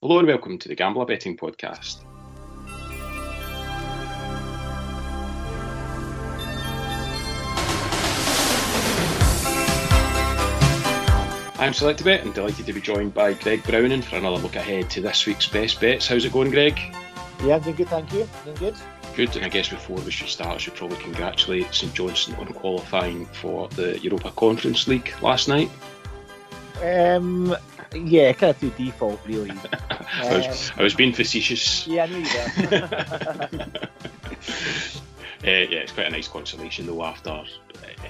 Hello and welcome to the Gambler Betting Podcast. I'm Selectibet and delighted to be joined by Greg Browning for another look ahead to this week's best bets. How's it going, Greg? Yeah, I'm doing good, thank you. Doing good. Good, and I guess before we should start, I should probably congratulate St Johnstone on qualifying for the Europa Conference League last night. Um, yeah, kind of through default, really. I, was, I was being facetious. Yeah, I knew you were. Uh, yeah, it's quite a nice consolation though after, uh,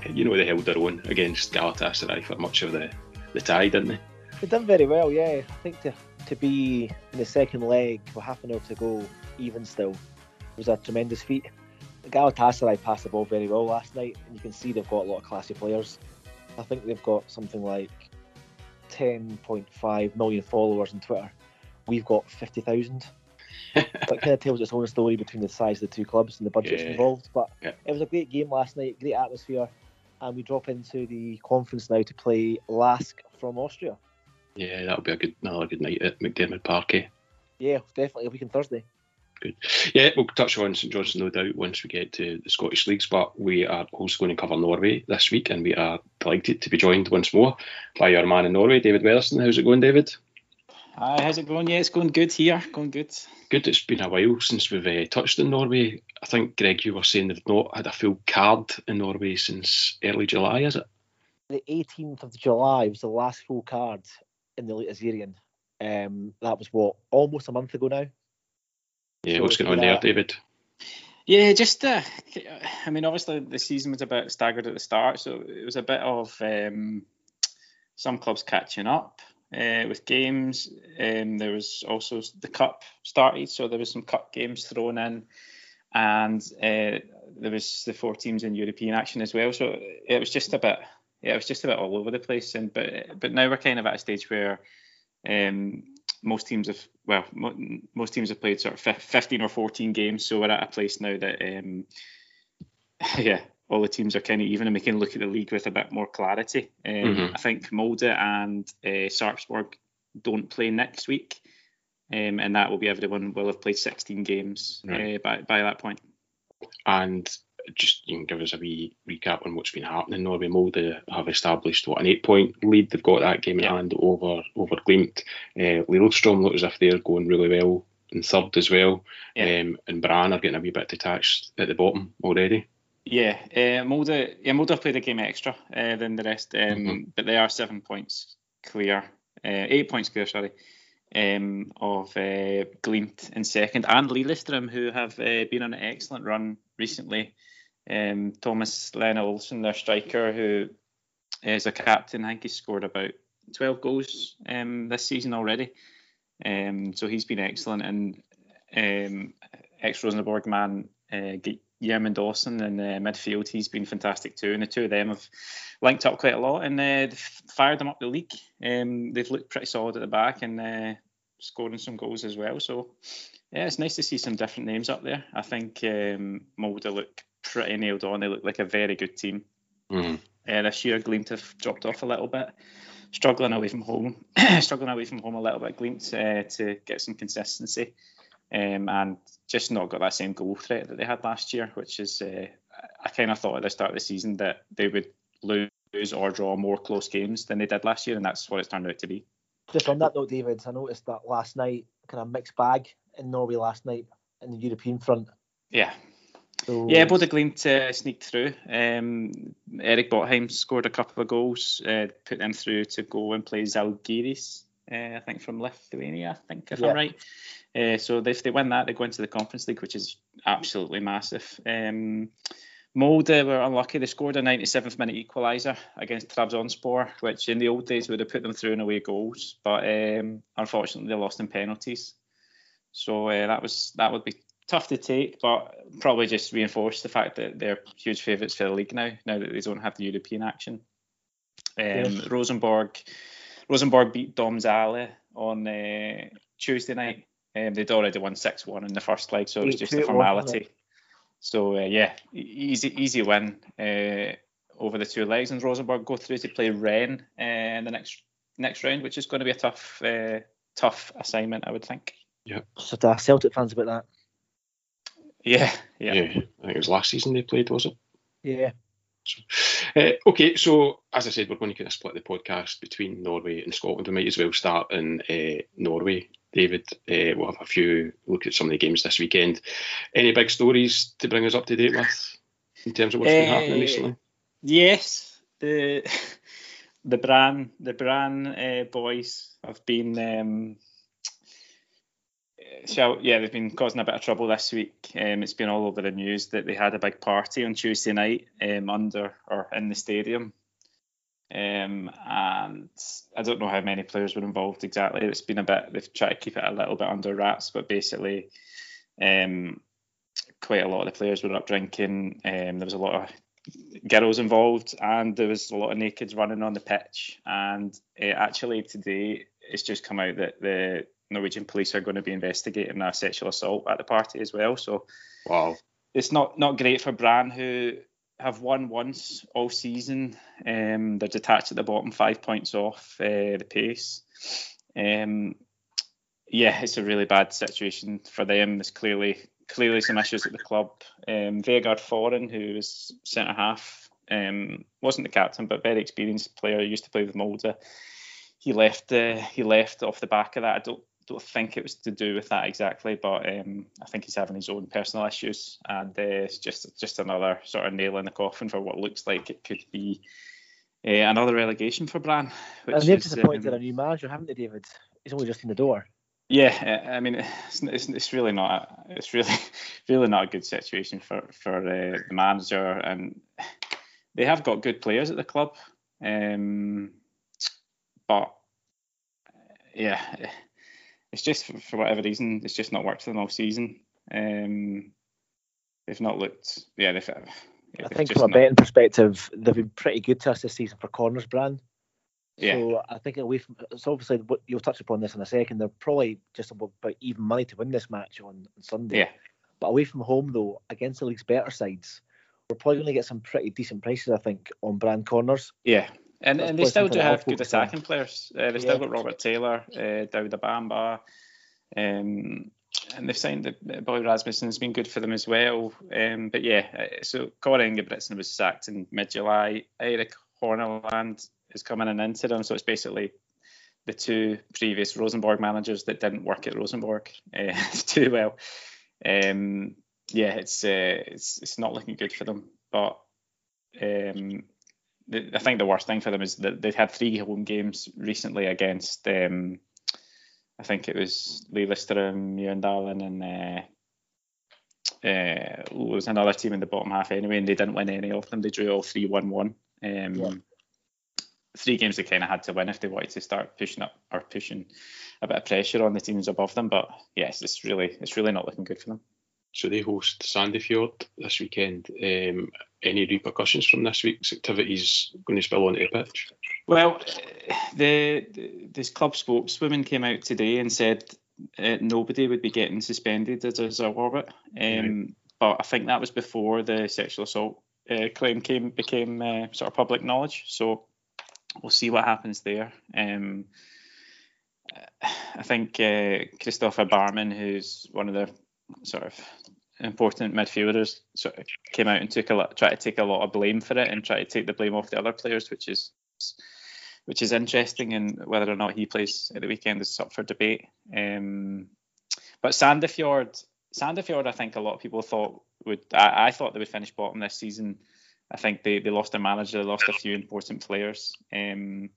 you know, they held their own against Galatasaray for much of the, the tie, didn't they? They've done very well, yeah. I think to, to be in the second leg with half an hour to go, even still, was a tremendous feat. Galatasaray passed the ball very well last night, and you can see they've got a lot of classy players. I think they've got something like 10.5 million followers on Twitter. We've got 50,000. that kind of tells its own story between the size of the two clubs and the budgets Yeah. involved. But Yeah. it was a great game last night, great atmosphere, and we drop into the conference now to play Lask from Austria. Yeah, that'll be a good another good night at McDiarmid Park. Eh? Yeah, definitely a week on Thursday. Yeah, we'll touch on St Johnstone no doubt once we get to the Scottish leagues, but we are also going to cover Norway this week, and we are delighted to be joined once more by our man in Norway, David Weatherston. How's it going, David? Hi, how's it going? Yeah, it's going good here. Going good. Good. It's been a while since we've uh, touched in Norway. I think Greg, you were saying they've not had a full card in Norway since early July, is it? The 18th of July was the last full card in the Eliteserien. Um, that was what almost a month ago now. Yeah, So what's going on been there, David? Yeah, just uh, I mean, obviously the season was a bit staggered at the start, so it was a bit of um, some clubs catching up uh, with games. Um, there was also the cup started, so there was some cup games thrown in, and uh, there was the four teams in European action as well. So it was just a bit, yeah, it was just a bit all over the place. And but but now we're kind of at a stage where um, most teams have well mo- most teams have played sort of fif- 15 or 14 games so we're at a place now that um yeah all the teams are kind of even and we can look at the league with a bit more clarity um, Mhm. i think molde and uh, sarpsborg don't play next week um, and that will be everyone will have played 16 games Right. uh, by, by that point And just you can give us a wee recap on what's been happening. Norway Molde have established what an eight-point lead. They've got that game in Yeah. hand over over Glimt. Uh, Lillestrøm look as if they're going really well in third as well. Yeah. Um, and Brann are getting a wee bit detached at the bottom already. Yeah, uh, Molde, yeah, Molde have played a game extra uh, than the rest, um, Mhm. but they are seven points clear, uh, eight points clear, sorry, um, of uh, Glimt in second, and Lillestrøm, who have uh, been on an excellent run recently. Um, Thomas Lehne Olsen, their striker, who is a captain, I think he's scored about 12 goals um, this season already. Um, so he's been excellent, and um, ex Rosenborg man uh, Gjermund Åsen in uh, midfield, he's been fantastic too. And the two of them have linked up quite a lot and uh, they've fired them up the league. Um, they've looked pretty solid at the back and uh, scoring some goals as well. So yeah, it's nice to see some different names up there. I think um, Molde look pretty nailed on. They look like a very good team. Mhm. Uh, this year, Glimt have dropped off a little bit, struggling away from home, struggling away from home a little bit. Glimt uh, to get some consistency, um, and just not got that same goal threat that they had last year, which is uh, I kind of thought at the start of the season that they would lose or draw more close games than they did last year, and that's what it's turned out to be. Just on that note, David, I noticed that last night, kind of mixed bag in Norway last night in the European front. Yeah, So Yeah, Bode Glimt uh, sneaked through. Um, Erik Botheim scored a couple of goals, uh, put them through to go and play Zalgiris, uh, I think from Lithuania, I think, if Yeah. I'm right. Uh, so if they win that, they go into the Conference League, which is absolutely massive. Um, Molde were unlucky. They scored a 97th minute equaliser against Trabzonspor, which in the old days would have put them through in away goals, but um, unfortunately they lost in penalties. So uh, that was that would be tough to take, but probably just reinforce the fact that they're huge favourites for the league now. Now that they don't have the European action. Um. Rosenborg, Rosenborg beat Domzale on uh, Tuesday night. Um, they'd already won six one in the first leg, so it was just a 8-2 it was, wasn't formality. So uh, yeah, easy easy win uh, over the two legs, and Rosenborg go through to play Rennes uh, in the next next round, which is going to be a tough uh, tough assignment, I would think. Yeah. So to ask Celtic fans about that. Yeah, yeah. Yeah, I think it was last season they played, was it? Yeah. Uh, okay, so as I said, we're going to kind of split the podcast between Norway and Scotland. We might as well start in uh, Norway. David, uh, we'll have a few look at some of the games this weekend. Any big stories to bring us up to date with in terms of what's been happening recently? Yes, the the Brann the Brann uh, boys have been um, shall yeah they've been causing a bit of trouble this week. Um, it's been all over the news that they had a big party on Tuesday night um, under or in the stadium. Um, and I don't know how many players were involved exactly. It's been a bit. They've tried to keep it a little bit under wraps, but basically, um, quite a lot of the players were up drinking. Um, there was a lot of girls involved, and there was a lot of nakeds running on the pitch. And uh, actually, today it's just come out that the Norwegian police are going to be investigating a sexual assault at the party as well. So, wow, it's not not great for Brann who have won once all season. Um, they're detached at the bottom, five points off uh, the pace. Um, yeah, it's a really bad situation for them. There's clearly clearly some issues at the club. Um, Vegard Forren, who was centre half, um, wasn't the captain, but very experienced player. Used to play with Molde. He left. Uh, he left off the back of that. I don't don't think it was to do with that exactly, but um, I think he's having his own personal issues, and uh, it's just just another sort of nail in the coffin for what looks like it could be uh, another relegation for Brann. and they've disappointed um, a new manager, haven't they, David? He's only just in the door. Yeah, I mean, it's, it's, it's really not it's really really not a good situation for for uh, the manager, and they have got good players at the club, um, but yeah it's just for, for, whatever reason, it's just not worked for them all season. Um, they've not looked, yeah, they've. Yeah, I think from a betting perspective, they've been pretty good to us this season for corners Brann. Yeah. So I think away from so obviously you'll touch upon this in a second. They're probably just about even money to win this match on, on Sunday. Yeah. But away from home though, against the league's better sides, we're probably going to get some pretty decent prices, I think, on Brann corners. Yeah, and, and they still do have good attacking players. Uh, they've yeah. still got Robert Taylor, uh, Daouda Bamba, um, and they've signed the, Boy Rasmussen has been good for them as well. Um, but yeah, uh, so Kåre Ingebrigtsen was sacked in mid-July. Erik Horneland is coming in into them, so it's basically the two previous Rosenborg managers that didn't work at Rosenborg uh, too well. Um, yeah, it's uh, it's it's not looking good for them. But um, I think the worst thing for them is that they've had three home games recently against. Um, I think it was Lillestrøm, Mjøndalen, and uh, uh, it was another team in the bottom half anyway, and they didn't win any of them. They drew all three one one. Um, yeah. Three games they kind of had to win if they wanted to start pushing up or pushing a bit of pressure on the teams above them. But yes, it's really it's really not looking good for them. So they host Sandefjord this weekend. Um, any repercussions from this week's activities going to spill onto the pitch? Well, the, the this club spokeswoman came out today and said uh, nobody would be getting suspended as a result of it. Um, right. But I think that was before the sexual assault uh, claim came became uh, sort of public knowledge. So we'll see what happens there. Um, I think uh, Kristoffer Barmen, who's one of the sort of important midfielders sort of came out and took a lot, try to take a lot of blame for it and try to take the blame off the other players, which is which is interesting. And whether or not he plays at the weekend is up for debate. Um, but Sandefjord, Sandefjord, I think a lot of people thought would. I, I, thought they would finish bottom this season. I think they, they lost their manager, they lost a few important players. Um,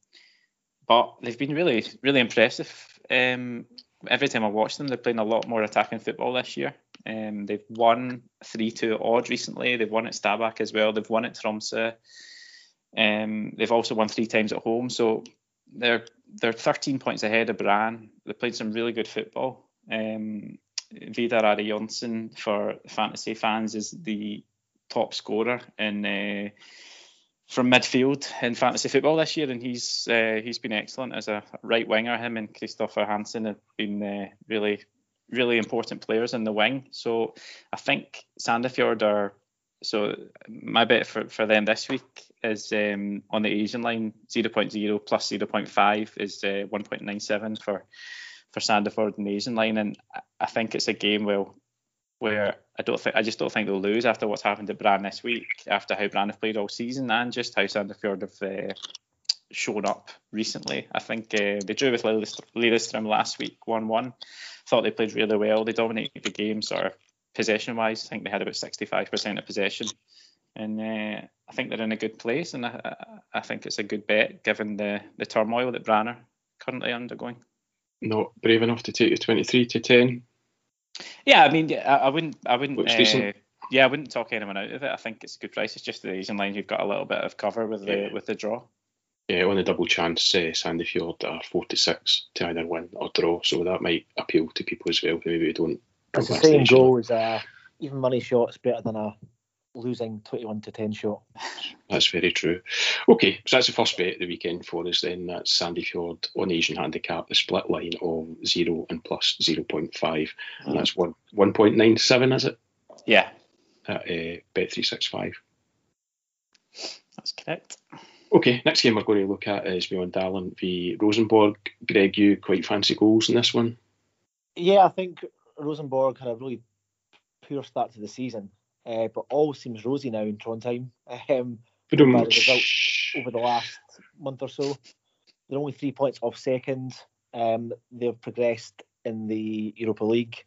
but they've been really really impressive. Um, every time I watch them, they're playing a lot more attacking football this year. Um, they've won 3 2 odd recently. They've won at Stabæk as well. They've won at Tromsø. Um, they've also won three times at home. So they're they're 13 points ahead of Brann. They played some really good football. Um, Vidar Ari Jonsson for fantasy fans is the top scorer in uh, from midfield in fantasy football this year, and he's uh, he's been excellent as a right winger. Him and Christopher Hansen have been uh, really really important players in the wing. So I think Sandefjord are. So my bet for, for them this week is um, on the Asian line 0.0 plus 0.5 is uh, 1.97 for for Sandefjord and the Asian line, and I think it's a game well where I don't think I just don't think they'll lose after what's happened at Brann this week, after how Brann have played all season, and just how Sandefjord have uh, shown up recently. I think uh, they drew with Lillestrøm last week, one-one. Thought they played really well. They dominated the game, sort of possession-wise. I think they had about 65% of possession, and uh, I think they're in a good place. And I, I think it's a good bet given the the turmoil that Brann are currently undergoing. Not brave enough to take the 23 to 10 yeah, I mean, I, I wouldn't, I wouldn't. Uh, yeah, I wouldn't talk anyone out of it. I think it's a good price. It's just the Asian line. You've got a little bit of cover with the yeah. with the draw. Yeah, on a double chance, uh, Sandefjord are four to six to either win or draw, so that might appeal to people as well maybe we don't. It's the same goal as uh, even money shots better than a losing 21 to 10 shot. That's very true. Okay, so that's the first bet of the weekend for us then. That's Sandefjord on Asian handicap, the split line of 0 and plus 0.5. And that's one 1.97, is it? Yeah. At uh, Bet365. That's correct. Okay, next game we're going to look at is Mjøndalen v Rosenborg. Greg, you quite fancy goals in this one? Yeah, I think Rosenborg had a really poor start to the season. Uh, but all seems rosy now in Trondheim. Um, the over the last month or so. They're only three points off second. Um, they've progressed in the Europa League.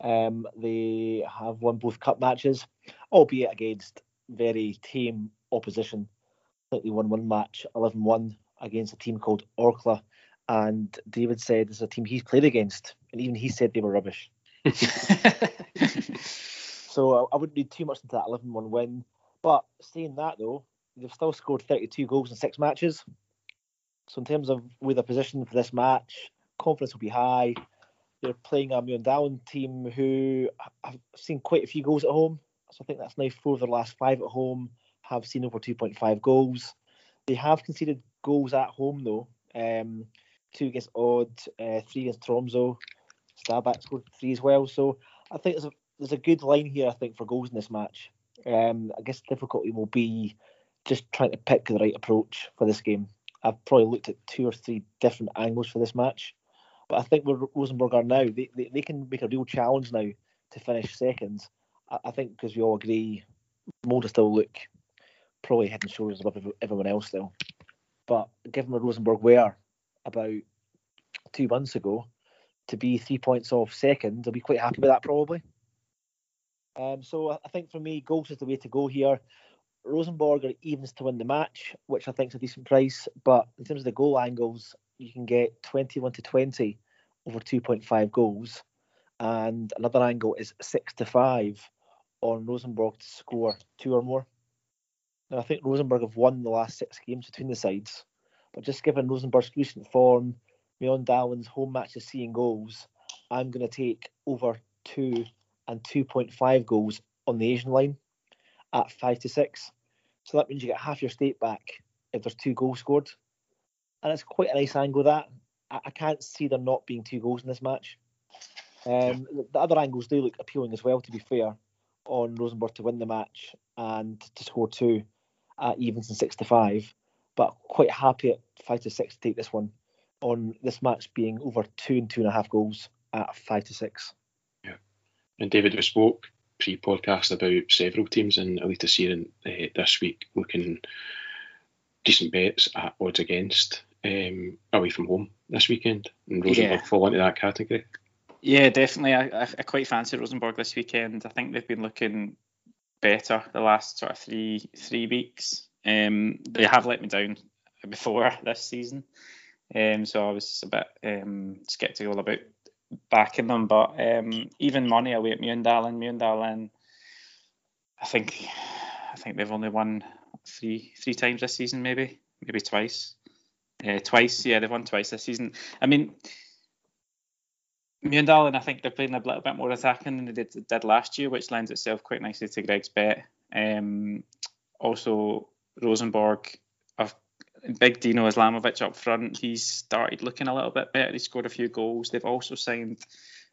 Um, they have won both cup matches, albeit against very tame opposition. I think they won one match 11 1 against a team called Orkla. And David said it's a team he's played against. And even he said they were rubbish. So I, wouldn't read too much into that 11 1 win. But saying that, though, they've still scored 32 goals in six matches. So in terms of where they're positioned for this match, confidence will be high. They're playing a Mjøndalen team who have seen quite a few goals at home. So I think that's now four of their last five at home have seen over 2.5 goals. They have conceded goals at home though. Um, two against Odd, uh, three against Tromso. Stabæk scored three as well. So I think there's a there's a good line here, I think, for goals in this match. Um, I guess the difficulty will be just trying to pick the right approach for this game. I've probably looked at two or three different angles for this match, but I think where Rosenborg are now, they, they, they can make a real challenge now to finish second. I, I think because we all agree, Molde still look probably head and shoulders above everyone else still. But given where Rosenborg were about two months ago, to be three points off second, I'll be quite happy with that probably. Um, so I think for me, goals is the way to go here. Rosenborg are evens to win the match, which I think is a decent price. But in terms of the goal angles, you can get 21 to 20 over 2.5 goals. And another angle is 6 to 5 on Rosenborg to score two or more. Now, I think Rosenborg have won the last six games between the sides. But just given Rosenborg's recent form, Mjøndalen's home matches seeing goals, I'm going to take over two and 2.5 goals on the Asian line at 5 to 6. So that means you get half your stake back if there's two goals scored. And it's quite a nice angle that. I, I can't see there not being two goals in this match. Um, the other angles do look appealing as well, to be fair, on Rosenborg to win the match and to score two at evens and six to five. But quite happy at five to six to take this one on this match being over two and two and a half goals at five to six. And David, we spoke pre-podcast about several teams in Eliteserien uh, this week looking decent bets at odds against um, away from home this weekend, and Rosenborg yeah. fall into that category. Yeah, definitely. I, I, quite fancy Rosenborg this weekend. I think they've been looking better the last sort of three three weeks. Um, they have let me down before this season, um, so I was a bit um, skeptical about backing them. But um, even money away at Mjøndalen, Mjøndalen, I think I think they've only won three three times this season, maybe maybe twice. Uh, twice, yeah, they've won twice this season. I mean, Mjøndalen, I think they're playing a little bit more attacking than they did, did last year, which lends itself quite nicely to Greg's bet. Um, also, Rosenborg, I've Big Dino Islamovic up front, he's started looking a little bit better. He scored a few goals. They've also signed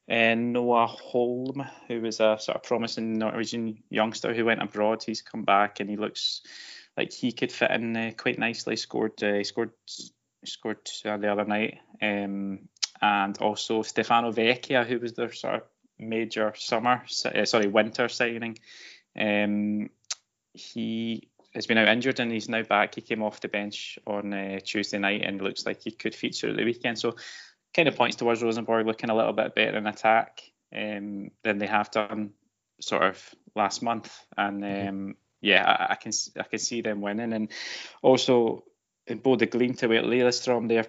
uh, Noah Holm, who was a sort of promising Norwegian youngster who went abroad. He's come back and he looks like he could fit in uh, quite nicely. Scored, uh, scored, scored the other night. Um, and also Stefano Vecchia, who was their sort of major summer, sorry, winter signing. Um, he has been out injured and he's now back. He came off the bench on uh, Tuesday night and looks like he could feature at the weekend. So, kind of points towards Rosenborg looking a little bit better in attack um, than they have done sort of last month. And mm-hmm. um, yeah, I, I, can I can see them winning. And also in Bode Glimt away at Lillestrøm, they're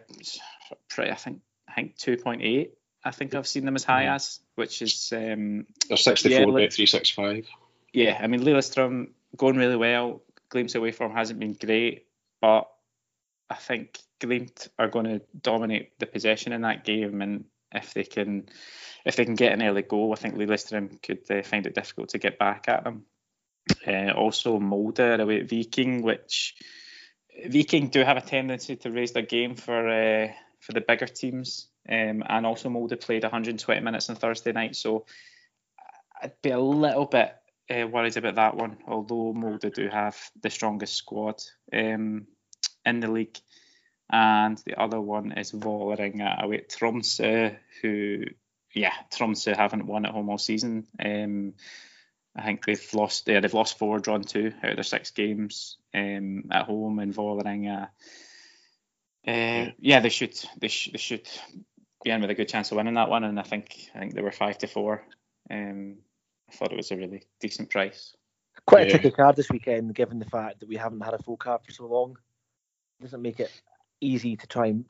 pretty, I think I think 2.8. I think I've seen them as high mm-hmm. as, which is um, they're 64 yeah, bet 365. Yeah, I mean Lillestrøm going really well. Glimt away from hasn't been great, but I think Glimt are going to dominate the possession in that game, and if they can, if they can get an early goal, I think Lillestrøm could uh, find it difficult to get back at them. Uh, also, Molde away at Viking, which Viking do have a tendency to raise their game for uh, for the bigger teams, um, and also Molde played 120 minutes on Thursday night, so I'd be a little bit uh, worried about that one. Although Molde do have the strongest squad um, in the league, and the other one is Vålerenga away at Tromsø, who yeah Tromsø haven't won at home all season. Um, I think they've lost. Yeah, they've lost four, drawn two out of their six games um, at home in Vålerenga. Uh, yeah, they should. They, sh- they should be in with a good chance of winning that one, and I think I think they were five to four. Um, I thought it was a really decent price. Quite yeah. a tricky card this weekend, given the fact that we haven't had a full card for so long. It doesn't make it easy to try and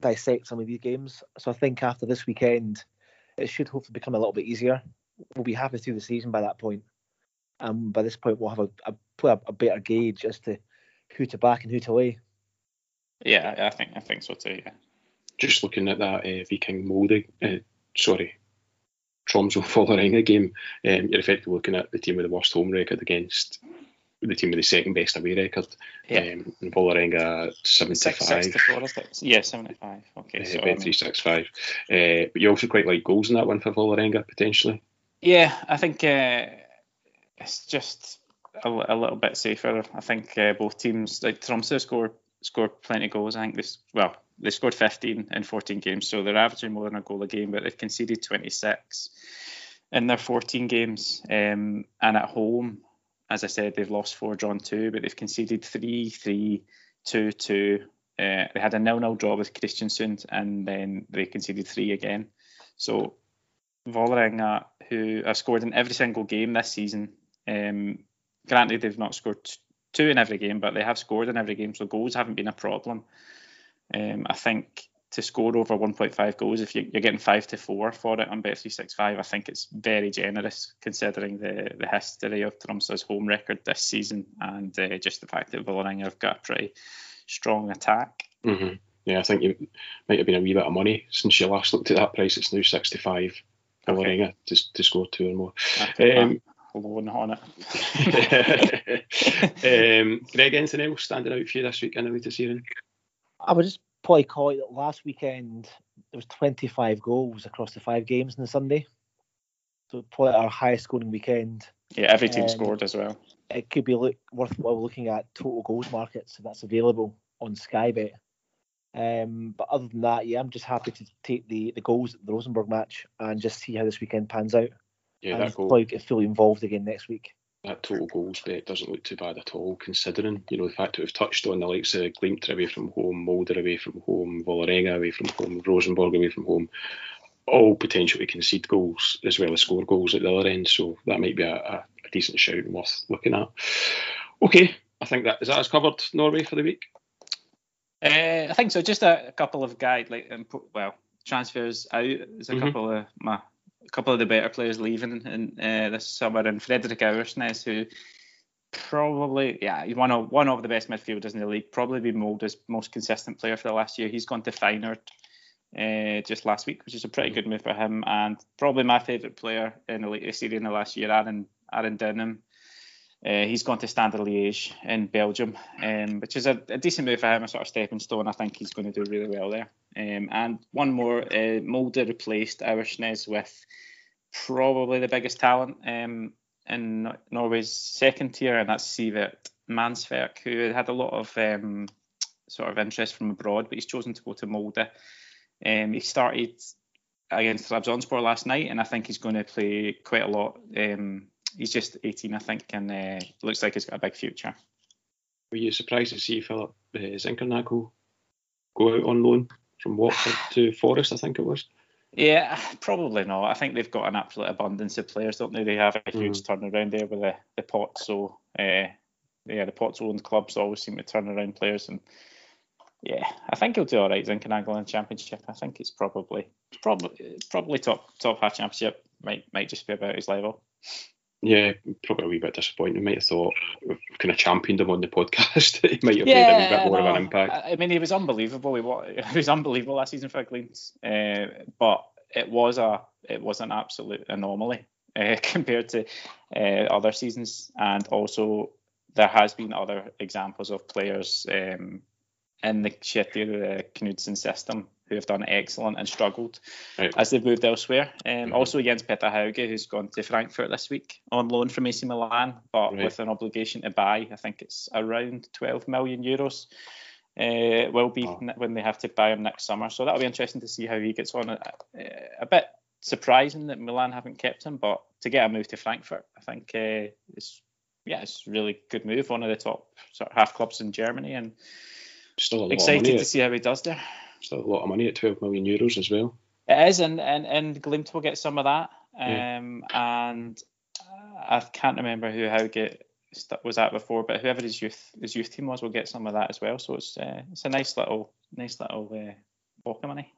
dissect some of these games. So I think after this weekend, it should hopefully become a little bit easier. We'll be halfway through the season by that point. And by this point, we'll have a, a, a better gauge as to who to back and who to lay. Yeah, I think I think so too. Yeah. Just looking at that uh, Viking Molde, uh, sorry, Tromsø Vålerenga game, um, you're effectively looking at the team with the worst home record against the team with the second best away record. Yeah. Um, and Vålerenga 75. yeah, 75. Okay. Uh, so, I mean, 365. Uh, but you also quite like goals in that one for Vålerenga, potentially. Yeah, I think uh, it's just a, a, little bit safer. I think uh, both teams, like Tromsø score scored plenty of goals. I think this, well, they scored 15 in 14 games, so they're averaging more than a goal a game, but they've conceded 26 in their 14 games. Um, and at home, as I said, they've lost four, drawn two, but they've conceded three, three, two, two. Uh, they had a nil-nil draw with Kristiansund, and then they conceded three again. So Vålerenga, who have scored in every single game this season, um, granted they've not scored two in every game, but they have scored in every game, so goals haven't been a problem. Um, I think to score over 1.5 goals, if you, are getting five to four for it on Bet365, I think it's very generous considering the, the history of Tromsø's home record this season and uh, just the fact that Vålerenga have got a pretty strong attack. Mm-hmm. Yeah, I think you might have been a wee bit of money since you last looked at that price. It's now 65 Vålerenga okay. to, to score two or more. Um, alone on it. um, Greg, anything else standing out for you this week in the Eliteserien? I would just probably call it that last weekend there was 25 goals across the five games on the Sunday. So probably our highest scoring weekend. Yeah, every team um, scored as well. It could be look, worthwhile looking at total goals markets if that's available on Sky Bet. Um, but other than that, yeah, I'm just happy to take the, the goals at the Rosenborg match and just see how this weekend pans out. Yeah, and that goal. Probably get fully involved again next week that total goals bet doesn't look too bad at all, considering you know the fact that we've touched on the likes of Glimt away from home, Molde away from home, Vålerenga away from home, Rosenborg away from home, all potential to concede goals as well as score goals at the other end. So that might be a, a, a decent shout and worth looking at. Okay, I think that is that has covered Norway for the week. Uh, I think so. Just a, a couple of guide like um, well transfers out. There's a mm-hmm. couple of my a couple of the better players leaving in uh, this summer, and Fredrik Aursnes, who probably, yeah, he's one of one of the best midfielders in the league. Probably be Molde's most consistent player for the last year. He's gone to Feyenoord uh, just last week, which is a pretty good move for him, and probably my favourite player in the Eliteserien in the last year, Aaron Aron Dønnum. Uh, he's gone to Standard Liège in Belgium, um, which is a, a, decent move for him, a sort of stepping stone. I think he's going to do really well there. Um, and one more, uh, Molde replaced Aursnes with probably the biggest talent um, in Norway's second tier, and that's Sivert Mannsverk, who had a lot of um, sort of interest from abroad, but he's chosen to go to Molde. Um, he started against Trabzonspor last night, and I think he's going to play quite a lot. Um, he's just 18, I think, and uh, looks like he's got a big future. Were you surprised to see Philip uh, Zinckernagel go out on loan from Watford to Forest? I think it was. Yeah, probably not. I think they've got an absolute abundance of players, don't they? They have a huge mm. turnaround there with the the Pozzo. Uh, yeah, the Pozzo owned clubs always seem to turn around players, and yeah, I think he'll do all right. Zinckernagel in Championship. I think it's probably probably probably top top half Championship. Might might just be about his level. Yeah, probably a wee bit disappointing. Might have thought we've kind of championed him on the podcast. he might have yeah, made a wee bit more no, of an impact. I mean, he was unbelievable. He was, he was unbelievable last season for Gleams, uh, but it was a it was an absolute anomaly uh, compared to uh, other seasons, and also there has been other examples of players um, in the Kjetil uh, Knutsen system who have done excellent and struggled right. as they've moved elsewhere. Um, mm-hmm. Also against Petter Hauge, who's gone to Frankfurt this week on loan from AC Milan, but right. with an obligation to buy. I think it's around 12 million euros. Uh, will be oh. when they have to buy him next summer. So that'll be interesting to see how he gets on. A, a bit surprising that Milan haven't kept him, but to get a move to Frankfurt, I think uh, it's yeah, it's a really good move. One of the top sort of half clubs in Germany, and still excited to see how he does there. Still a lot of money at 12 million euros as well. It is, and and and Glimt will get some of that. Um, yeah. and I can't remember who Hauge was at before, but whoever his youth his youth team was will get some of that as well. So it's uh, it's a nice little nice little uh, of money.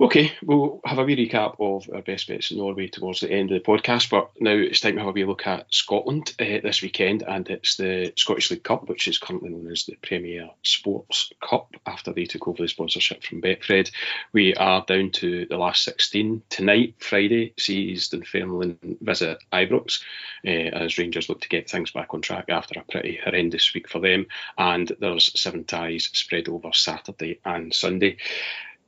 Okay, we'll have a wee recap of our best bets in Norway towards the end of the podcast, but now it's time to have a wee look at Scotland uh, this weekend, and it's the Scottish League Cup, which is currently known as the Premier Sports Cup after they took over the sponsorship from Betfred. We are down to the last 16. Tonight, Friday, sees Dunfermline visit Ibrox uh, as Rangers look to get things back on track after a pretty horrendous week for them, and there's seven ties spread over Saturday and Sunday.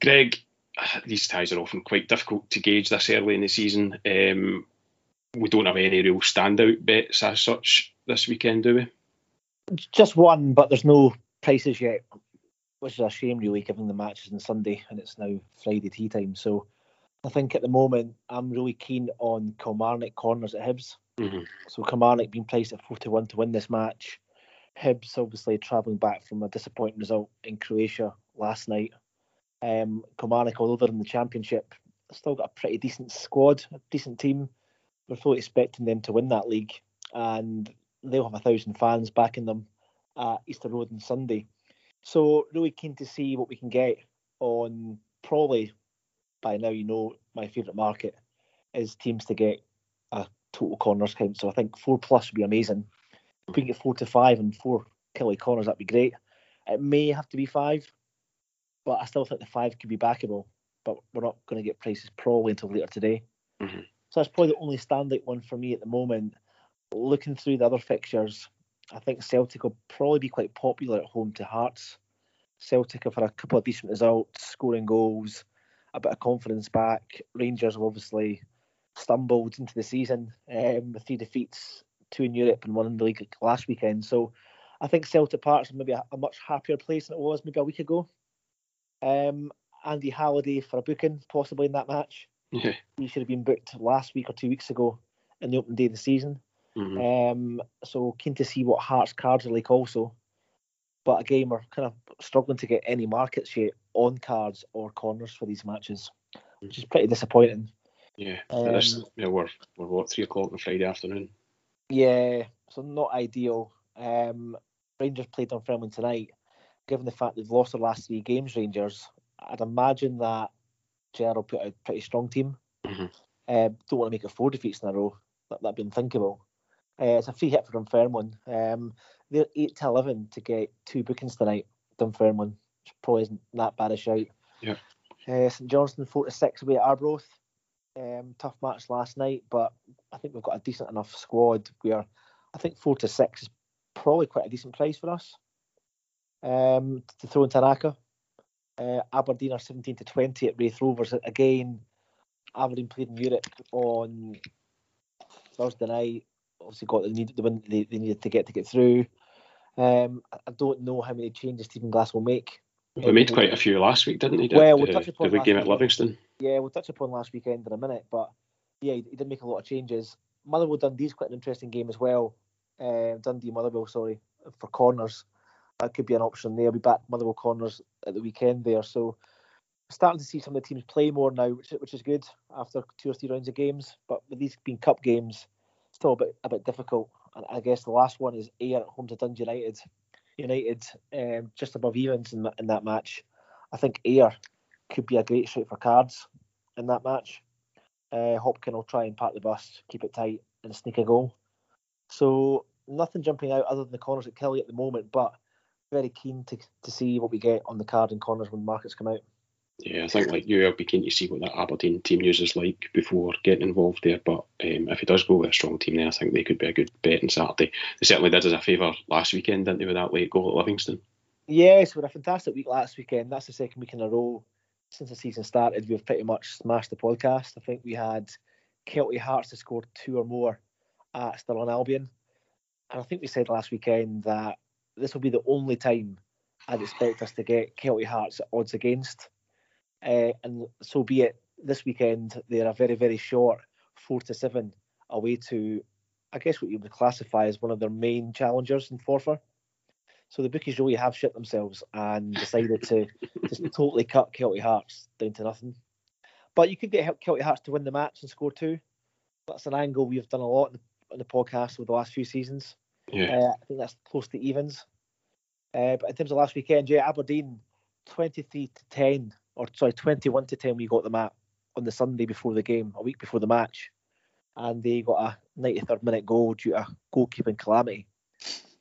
Greg, these ties are often quite difficult to gauge this early in the season. Um, we don't have any real standout bets as such this weekend, do we? Just one, but there's no prices yet, which is a shame, really, given the matches on Sunday and it's now Friday tea time. So I think at the moment I'm really keen on Kilmarnock corners at Hibs. Mm-hmm. So Kilmarnock being placed at 4 to 1 to win this match. Hibs obviously travelling back from a disappointing result in Croatia last night um, Kilmarnock, although they're in the Championship, still got a pretty decent squad, a decent team. We're fully expecting them to win that league, and they'll have a thousand fans backing them at Easter Road on Sunday. So really keen to see what we can get on probably by now you know my favourite market is teams to get a total corners count. So I think four plus would be amazing. If we can get four to five and four Killie corners, that'd be great. It may have to be five but I still think the five could be backable. But we're not going to get prices probably until later today. Mm-hmm. So that's probably the only standout one for me at the moment. Looking through the other fixtures, I think Celtic will probably be quite popular at home to Hearts. Celtic have had a couple of decent results, scoring goals, a bit of confidence back. Rangers have obviously stumbled into the season um, with three defeats, two in Europe and one in the league last weekend. So I think Celtic Parks is maybe a, a much happier place than it was maybe a week ago. Um, Andy Halliday for a booking, possibly in that match. Yeah. He should have been booked last week or two weeks ago in the open day of the season. Mm-hmm. Um, so keen to see what Hearts cards are like also. But again, we're kind of struggling to get any markets yet on cards or corners for these matches, which is pretty disappointing. Yeah, um, this, we're we're what three o'clock on Friday afternoon. Yeah, so not ideal. Um, Rangers played Dunfermline tonight, given the fact they've lost their last three games, Rangers, I'd imagine that Gerrard put out a pretty strong team. Mm-hmm. Uh, don't want to make it four defeats in a row. That, that'd be unthinkable. Uh, it's a free hit for Dunfermline. Um, they're 8 to 11 to get two bookings tonight, Dunfermline, which probably isn't that bad a shout. Yeah. Uh, St Johnstone 4 to 6 away at Arbroath. Um, tough match last night, but I think we've got a decent enough squad where I think 4 to 6 is probably quite a decent price for us um, to throw in Tanaka. Uh, Aberdeen are 17 to 20 at Raith Rovers. Again, Aberdeen played in Europe on Thursday night. Obviously, got the need the win they, they needed to get to get through. Um, I don't know how many changes Stephen Glass will make We made quite a few last week, didn't he? Well, we'll the, touch upon the game at. Livingston. Yeah, we'll touch upon last weekend in a minute, but yeah, he, he did make a lot of changes. Motherwell Dundee's quite an interesting game as well. Uh, Dundee Motherwell, sorry, for corners. That could be an option there. We back Motherwell corners at the weekend there, so starting to see some of the teams play more now, which which is good after two or three rounds of games. But with these being cup games, still a bit a bit difficult. And I guess the last one is Ayr at home to Dundee United. United um, just above evens in, that in that match. I think Ayr could be a great shout for cards in that match. Uh, Hopkin will try and park the bus, keep it tight, and sneak a goal. So nothing jumping out other than the corners at Kelly at the moment, but very keen to, to see what we get on the card and corners when markets come out. Yeah, I think like you, I'll be keen to see what that Aberdeen team uses like before getting involved there. But um, if he does go with a strong team there, I think they could be a good bet on Saturday. They certainly did us a favour last weekend, didn't they, with that late goal at Livingston? Yes, we had a fantastic week last weekend. That's the second week in a row since the season started. We've pretty much smashed the podcast. I think we had Kelty Hearts to score two or more at Stirling Albion. And I think we said last weekend that this will be the only time I'd expect us to get Kelty Hearts at odds against. Uh, and so be it. This weekend, they're a very, very short four to seven away to, I guess, what you would classify as one of their main challengers in Forfar. So the bookies really have shit themselves and decided to just totally cut Kelty Hearts down to nothing. But you could get Kelty Hearts to win the match and score two. That's an angle we've done a lot in the podcast over the last few seasons. Yeah. Uh, I think that's close to evens. Uh, but in terms of last weekend, yeah, Aberdeen 23 to 10, or sorry, 21 to 10, we got them at on the Sunday before the game, a week before the match. And they got a 93rd minute goal due to goalkeeping calamity.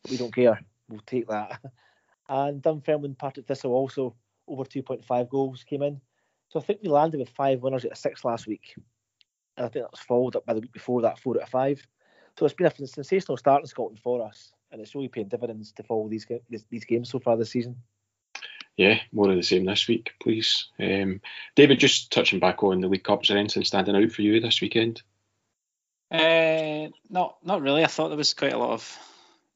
We don't care. We'll take that. And Dunfermline Partick Thistle also over 2.5 goals came in. So I think we landed with five winners out of six last week. And I think that was followed up by the week before that, four out of five. So it's been a sensational start in Scotland for us, and it's really paying dividends to follow these these, these games so far this season. Yeah, more of the same this week, please. Um, David, just touching back on the League Cups, is there anything standing out for you this weekend? Uh, not not really. I thought there was quite a lot of,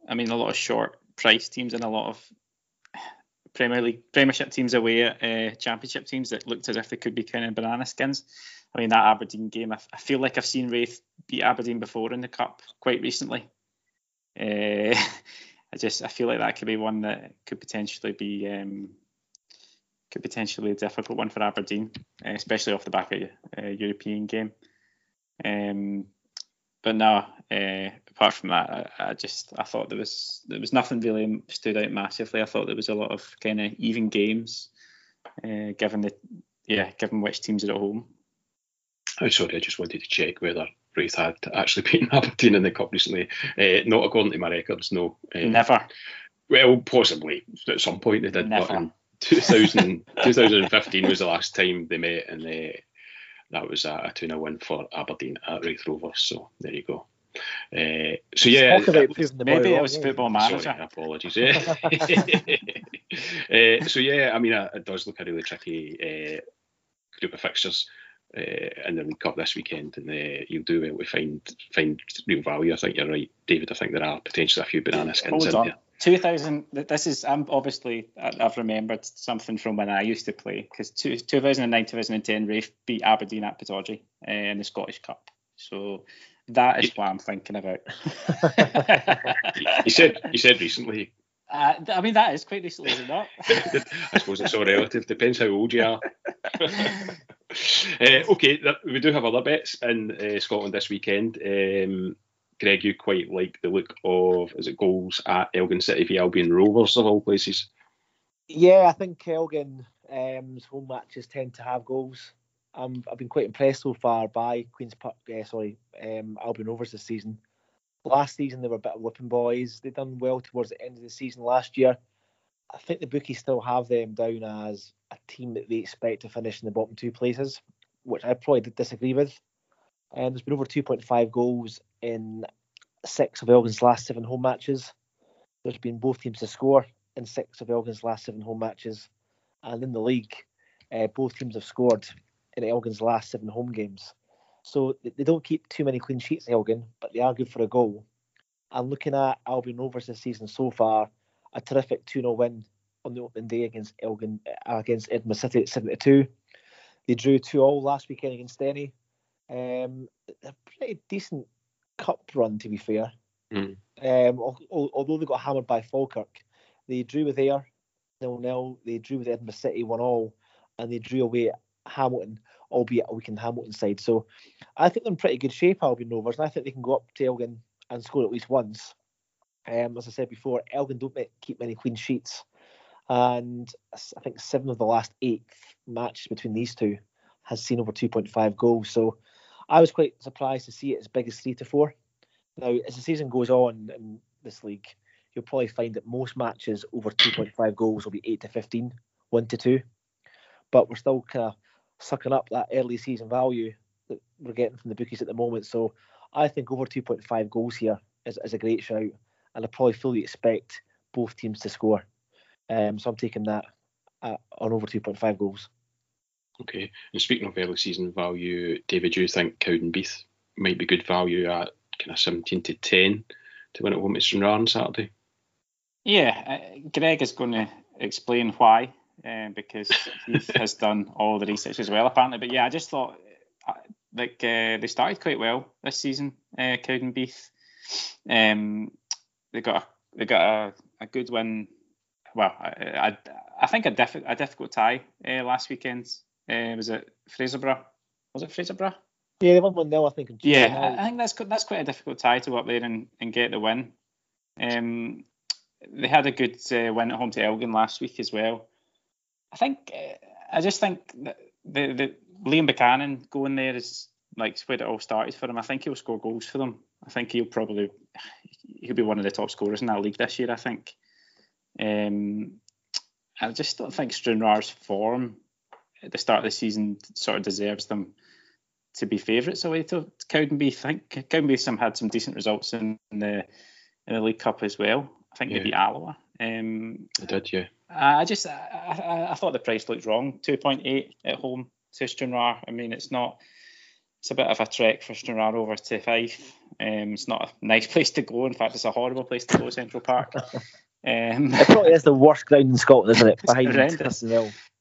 I mean, a lot of short price teams and a lot of Premier League Premiership teams away at uh, Championship teams that looked as if they could be kind of banana skins. I mean, that Aberdeen game, I, I feel like I've seen Raith beat Aberdeen before in the cup quite recently. Uh, I just I feel like that could be one that could potentially be um, could potentially a difficult one for Aberdeen, uh, especially off the back of a uh, European game. Um, but no, uh, apart from that, I, I, just I thought there was there was nothing really stood out massively. I thought there was a lot of kind of even games, uh, given the yeah, given which teams are at home. I'm oh, sorry, I just wanted to check whether Raith had actually beaten Aberdeen in the cup recently. Uh, not according to my records, no. Uh, Never. Well, possibly at some point they did, Never. but in 2000, 2015 was the last time they met, and they that was a, a 2 0 win for Aberdeen at Raith Rovers. So there you go. Uh, so yeah, maybe it was football manager. Sorry, apologies. Yeah. uh, so yeah, I mean, uh, it does look a really tricky uh, group of fixtures uh, in the League Cup this weekend, and uh, you'll do well to find find real value. I think you're right, David. I think there are potentially a few banana skins Hold in on. there. 2000 this is i'm obviously i've remembered something from when i used to play because 2009 2010 raith beat aberdeen at Pittodrie uh, in the scottish cup so that is what i'm thinking about you said you said recently uh, I mean, that is quite recently, is it not? I suppose it's all relative. Depends how old you are. uh, okay, we do have other bets in uh, Scotland this weekend. Um, Greg, you quite like the look of is it goals at Elgin City v Albion Rovers of all places? Yeah, I think Elgin's um, home matches tend to have goals. Um, I've been quite impressed so far by Queens Park, uh, sorry, um, Albion Rovers this season. Last season they were a bit of whipping boys. They done well towards the end of the season last year. I think the bookies still have them down as a team that they expect to finish in the bottom two places, which I probably disagree with. Um, there's been over 2.5 goals in six of Elgin's last seven home matches. There's been both teams to score in six of Elgin's last seven home matches. And in the league, uh, both teams have scored in Elgin's last seven home games. So they don't keep too many clean sheets, Elgin, but they are good for a goal. And looking at Albion Rovers this season so far, a terrific 2 0 win on the opening day against Elgin uh, against Edinburgh City at seven to two. They drew two all last weekend against Denny. Um, a pretty decent cup run, to be fair. Mm. Um, although they got hammered by Falkirk, they drew with Ayr nil nil. They drew with Edinburgh City one all, and they drew away at Hamilton, albeit a weakened Hamilton side. So I think they're in pretty good shape, Albion Rovers, and I think they can go up to Elgin and score at least once. Um, as I said before, Elgin don't keep many clean sheets, and I think seven of the last eight matches between these two has seen over 2.5 goals. So I was quite surprised to see it as big as three to four. Now, as the season goes on in this league, you'll probably find that most matches over 2.5 goals will be 8 to 15, 1 to 2. But we're still kind of sucking up that early season value that we're getting from the bookies at the moment. So I think over 2.5 goals here is, is a great shout. And I probably fully expect both teams to score. Um, so I'm taking that on over 2.5 goals. Okay. And speaking of early season value, David, do you think Cowdenbeath might be good value at kind of 17 to 10 to win at home at Stranraer on Saturday? Yeah, uh, Greg is going to explain why, uh, because he has done all the research as well, apparently. But yeah, I just thought uh, like uh, they started quite well this season, uh, Cowdenbeath. Um, they got a, they got a, a good win. Well, I, I, I think a, diff- a difficult tie uh, last weekend. Uh, was it Fraserburgh? Was it Fraserburgh? Yeah, they won one 0 I think. Yeah, I think that's that's quite a difficult tie to go up there and, and get the win. Um, they had a good uh, win at home to Elgin last week as well. I think I just think that the, the Liam Buchanan going there is like where it all started for him. I think he'll score goals for them. I think he'll probably he'll be one of the top scorers in that league this year. I think. Um, I just don't think Stranraer's form at the start of the season sort of deserves them to be favourites away to Cowdenbeath. I think Cowdenbeath some had some decent results in the in the League Cup as well. I think yeah. they beat Alloa. Um, they did, yeah. I just I, I, I thought the price looked wrong. Two point eight at home to Stranraer. I mean, it's not. It's a bit of a trek for Stranraer over to Fife. Um, it's not a nice place to go. In fact, it's a horrible place to go, Central Park. Um, it probably is the worst ground in Scotland, isn't it? Behind it's horrendous.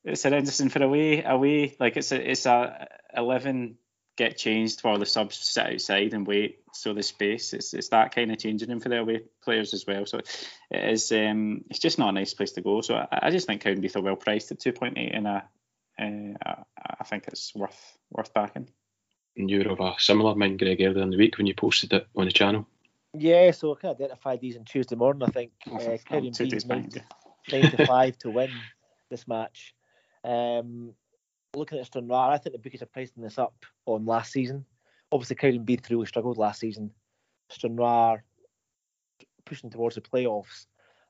It's horrendous, and for away, away, like it's a it's a eleven get changed while the subs sit outside and wait. So the space, it's, it's that kind of changing room for the away players as well. So it is, um, it's just not a nice place to go. So I, I just think Cowdenbeath are well priced at 2.8 and a, uh, I think it's worth worth backing. And you're of a similar mind, Greg, earlier in the week when you posted it on the channel. Yeah, so I kind of identified these on Tuesday morning. I think uh, Cowdenbeath nine, nine to five to win this match. Um, looking at Stranraer, I think the bookies are pricing this up on last season. Obviously, Cowdenbeath really struggled last season. Stranraer pushing towards the playoffs.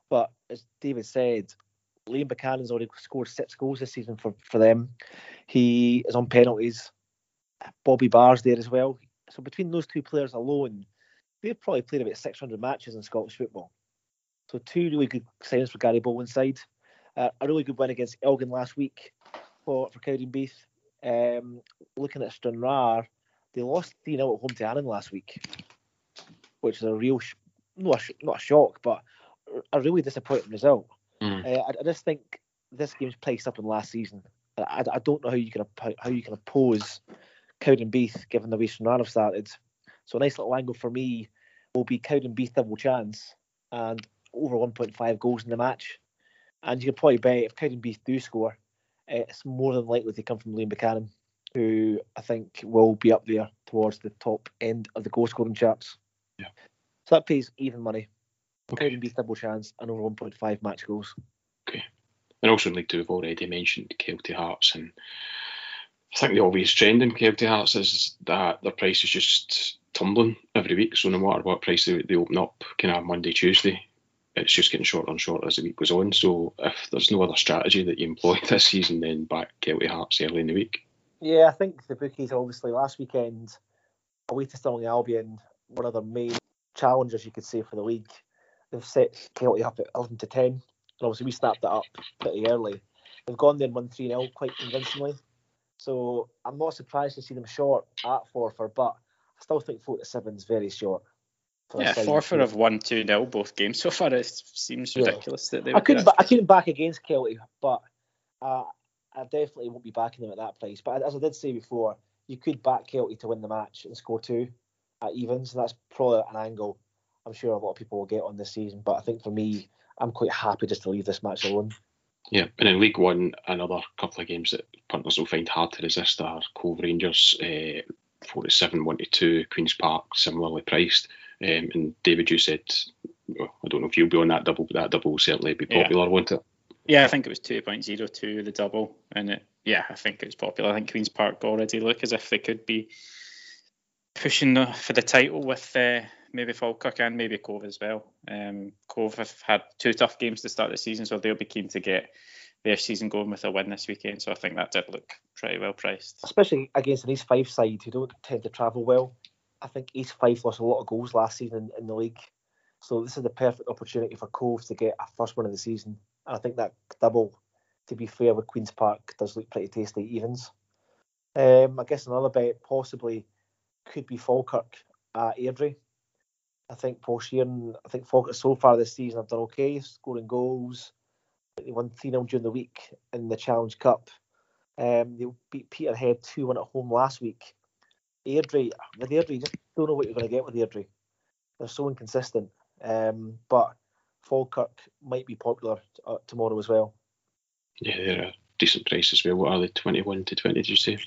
But as David said, Liam Buchanan's already scored six goals this season for, for them. He is on penalties. Bobby Barr's there as well. So between those two players alone, they've probably played about 600 matches in Scottish football. So two really good signs for Gary Bollan's side. Uh, a really good win against Elgin last week for for Cowdenbeath. Um, looking at Stranraer, they lost 3 0 at home to Annan last week, which is a real, sh- not, a, not a shock, but a really disappointing result. Mm. Uh, I, I, just think this game's placed up in last season. I, I don't know how you can how you can oppose Cowdenbeath given the way Stranraer have started. So a nice little angle for me will be Cowdenbeath double chance and over 1.5 goals in the match. And you can probably bet if Cowdenbeath do score, it's more than likely to come from Liam Buchanan, who I think will be up there towards the top end of the goal scoring charts. Yeah. So that pays even money. Okay. Be double chance and over 1.5 match goals. Okay. And also in League Two, we've already mentioned Kelty Hearts, and I think the obvious trend in Kelty Hearts is that their price is just tumbling every week. So no matter what price they, they open up, kind of Monday, Tuesday, it's just getting shorter and shorter as the week goes on. So if there's no other strategy that you employ this season, then back Kelty Hearts early in the week. Yeah, I think the bookies obviously last weekend away to Stirling Albion, one of their main challengers you could say for the league. They've set Kelty up at 11 to 10, and obviously we snapped that up pretty early. They've gone there and won 3 0 quite convincingly. So I'm not surprised to see them short at Forfar, but I still think 4 to 7 is very short. Yeah, Forfar have won 2 0 both games so far. It seems ridiculous yeah. that they I couldn't, I couldn't back against Kelty, but uh, I definitely won't be backing them at that price. But as I did say before, you could back Kelty to win the match and score two at evens. And that's probably an angle I'm sure a lot of people will get on this season. But I think for me, I'm quite happy just to leave this match alone. Yeah, and in League One, another couple of games that punters will find hard to resist are Cove Rangers, uh, 47 1 2, Queen's Park, similarly priced. Um, and David, you said, well, I don't know if you'll be on that double, but that double will certainly be popular, yeah. won't it? Yeah, I think it was 2.02 the double, and it, yeah, I think it was popular. I think Queens Park already look as if they could be pushing the, for the title with uh, maybe Falkirk and maybe Cove as well. Um, Cove have had two tough games to start the season, so they'll be keen to get their season going with a win this weekend. So I think that did look pretty well priced, especially against an East Fife side who don't tend to travel well. I think East Fife lost a lot of goals last season in, in the league, so this is the perfect opportunity for Cove to get a first win of the season. And I think that double, to be fair, with Queens Park does look pretty tasty evens. Um, I guess another bet possibly could be Falkirk at Airdrie. I think Paul Sheerin, I think Falkirk so far this season have done okay, scoring goals. They won 3 0 during the week in the Challenge Cup. Um, they beat Peterhead 2 1 at home last week. Airdrie, with Airdrie, just don't know what you're going to get with Airdrie. They're so inconsistent. Um, but Falkirk might be popular uh, tomorrow as well. Yeah, they're a decent price as well. What are they, 21 to 20, did you say?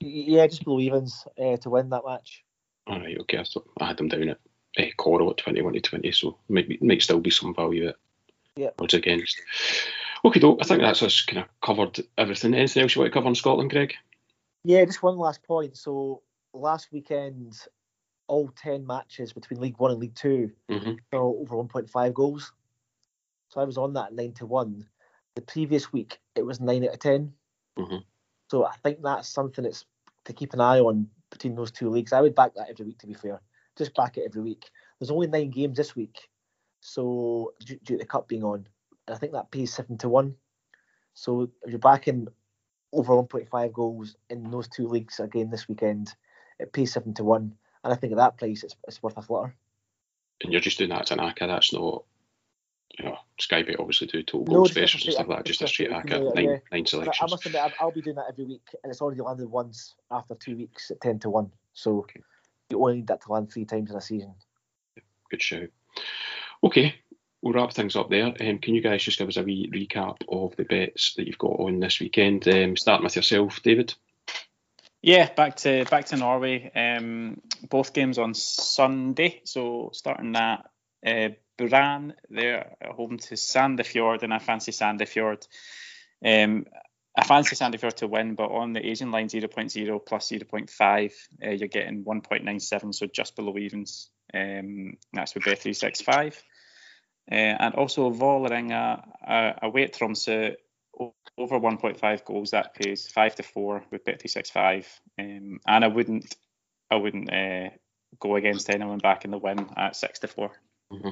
Yeah, just below evens uh, to win that match. All right, okay. I, thought I had them down at uh, Coral at 21 to 20, so maybe might still be some value at yeah. odds against. Okay, though, I think that's us kind of covered everything. Anything else you want to cover on Scotland, Greg? Yeah, just one last point. So last weekend, all 10 matches between League One and League 2 mm-hmm. over 1.5 goals. So I was on that 9 to 1. The previous week, it was 9 out of 10. Mm-hmm. So I think that's something that's to keep an eye on between those two leagues. I would back that every week, to be fair. Just back it every week. There's only nine games this week, so due, due to the cup being on, and I think that pays seven to one. So if you're backing over 1.5 goals in those two leagues again this weekend, it pays seven to one, and I think at that price it's, it's worth a flutter. And you're just doing that as an ACCA. That's not, you know, Sky Bet obviously do total goal no, specials and stuff like that. Just a straight ACCA, nine, yeah. nine selections. I must admit, I'll, I'll be doing that every week, and it's already landed once after two weeks at ten to one. So okay. you only need that to land three times in a season. Good show. Okay, we'll wrap things up there. Um, can you guys just give us a wee recap of the bets that you've got on this weekend? Um, starting with yourself, David. Yeah, back to back to Norway. Um, both games on Sunday. So starting that uh, Brann, they're home to Sandefjord, and I fancy Sandefjord. Um, I fancy Sandefjord to win, but on the Asian line 0.0 plus 0.5, uh, you're getting 1.97, so just below evens. Um, that's with Bet365. Uh, and also Vålerenga uh, away at Tromsø over 1.5 goals, that pays five to four with Bet365. Um, and I wouldn't, I wouldn't uh, go against anyone back in the win at six to 4 mm-hmm.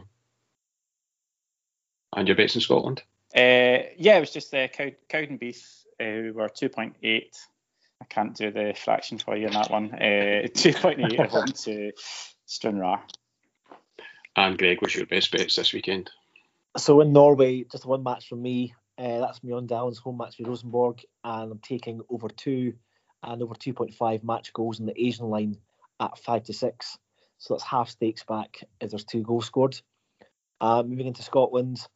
And your bets in Scotland? Uh, yeah, it was just uh, Cow- Cowdenbeath, uh, were 2.8. I can't do the fraction for you on that one. Uh, 2.8 at home to Stranraer. And Greg, what's your best bets this weekend? So in Norway, just one match from me. Uh, that's Mjøndalens home match with Rosenborg, and I'm taking over two and over 2.5 match goals in the Asian line at five to six. So that's half stakes back if there's two goals scored. Uh, moving into Scotland,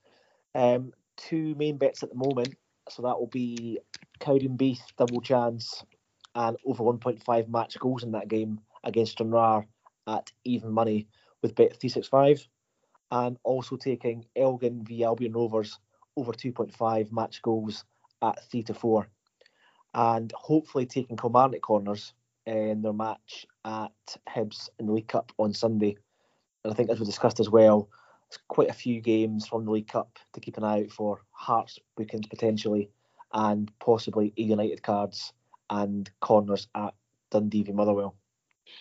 um, two main bets at the moment. So that will be Cowdenbeath double chance and over 1.5 match goals in that game against Stranraer at even money with bet 365 and also taking Elgin v Albion Rovers over 2.5 match goals at 3 to 4. And hopefully taking Kilmarnock corners eh, in their match at Hibs in the League Cup on Sunday. And I think, as we discussed as well, there's quite a few games from the League Cup to keep an eye out for. Hearts bookings potentially, and possibly a United cards and corners at Dundee v Motherwell.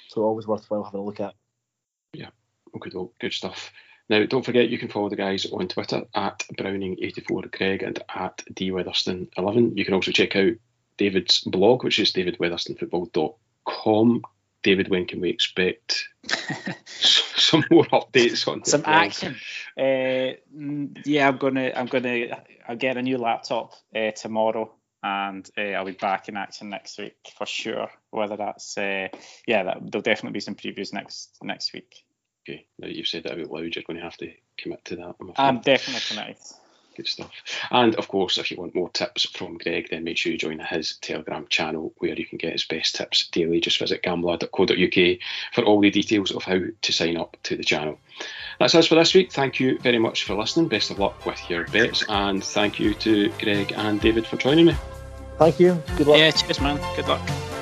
So always worthwhile having a look at. Yeah, okay, good stuff. Now, don't forget you can follow the guys on Twitter at Browning84Greg and at DWeatherston11. You can also check out David's blog, which is davidweatherstonfootball.com. David, when can we expect some more updates on some action. Uh, yeah, I'm gonna I'm gonna I'll get a new laptop uh, tomorrow, and uh, I'll be back in action next week for sure. Whether that's uh, yeah, that, there'll definitely be some previews next next week. Okay, now that you've said that out loud, you're going to have to commit to that. I'm, I'm definitely committed. Good stuff. And of course, if you want more tips from Greg, then make sure you join his Telegram channel where you can get his best tips daily. Just visit gambler.co.uk for all the details of how to sign up to the channel. That's us for this week. Thank you very much for listening. Best of luck with your bets, and thank you to Greg and David for joining me. Thank you. Good luck. Yeah, cheers, man. Good luck.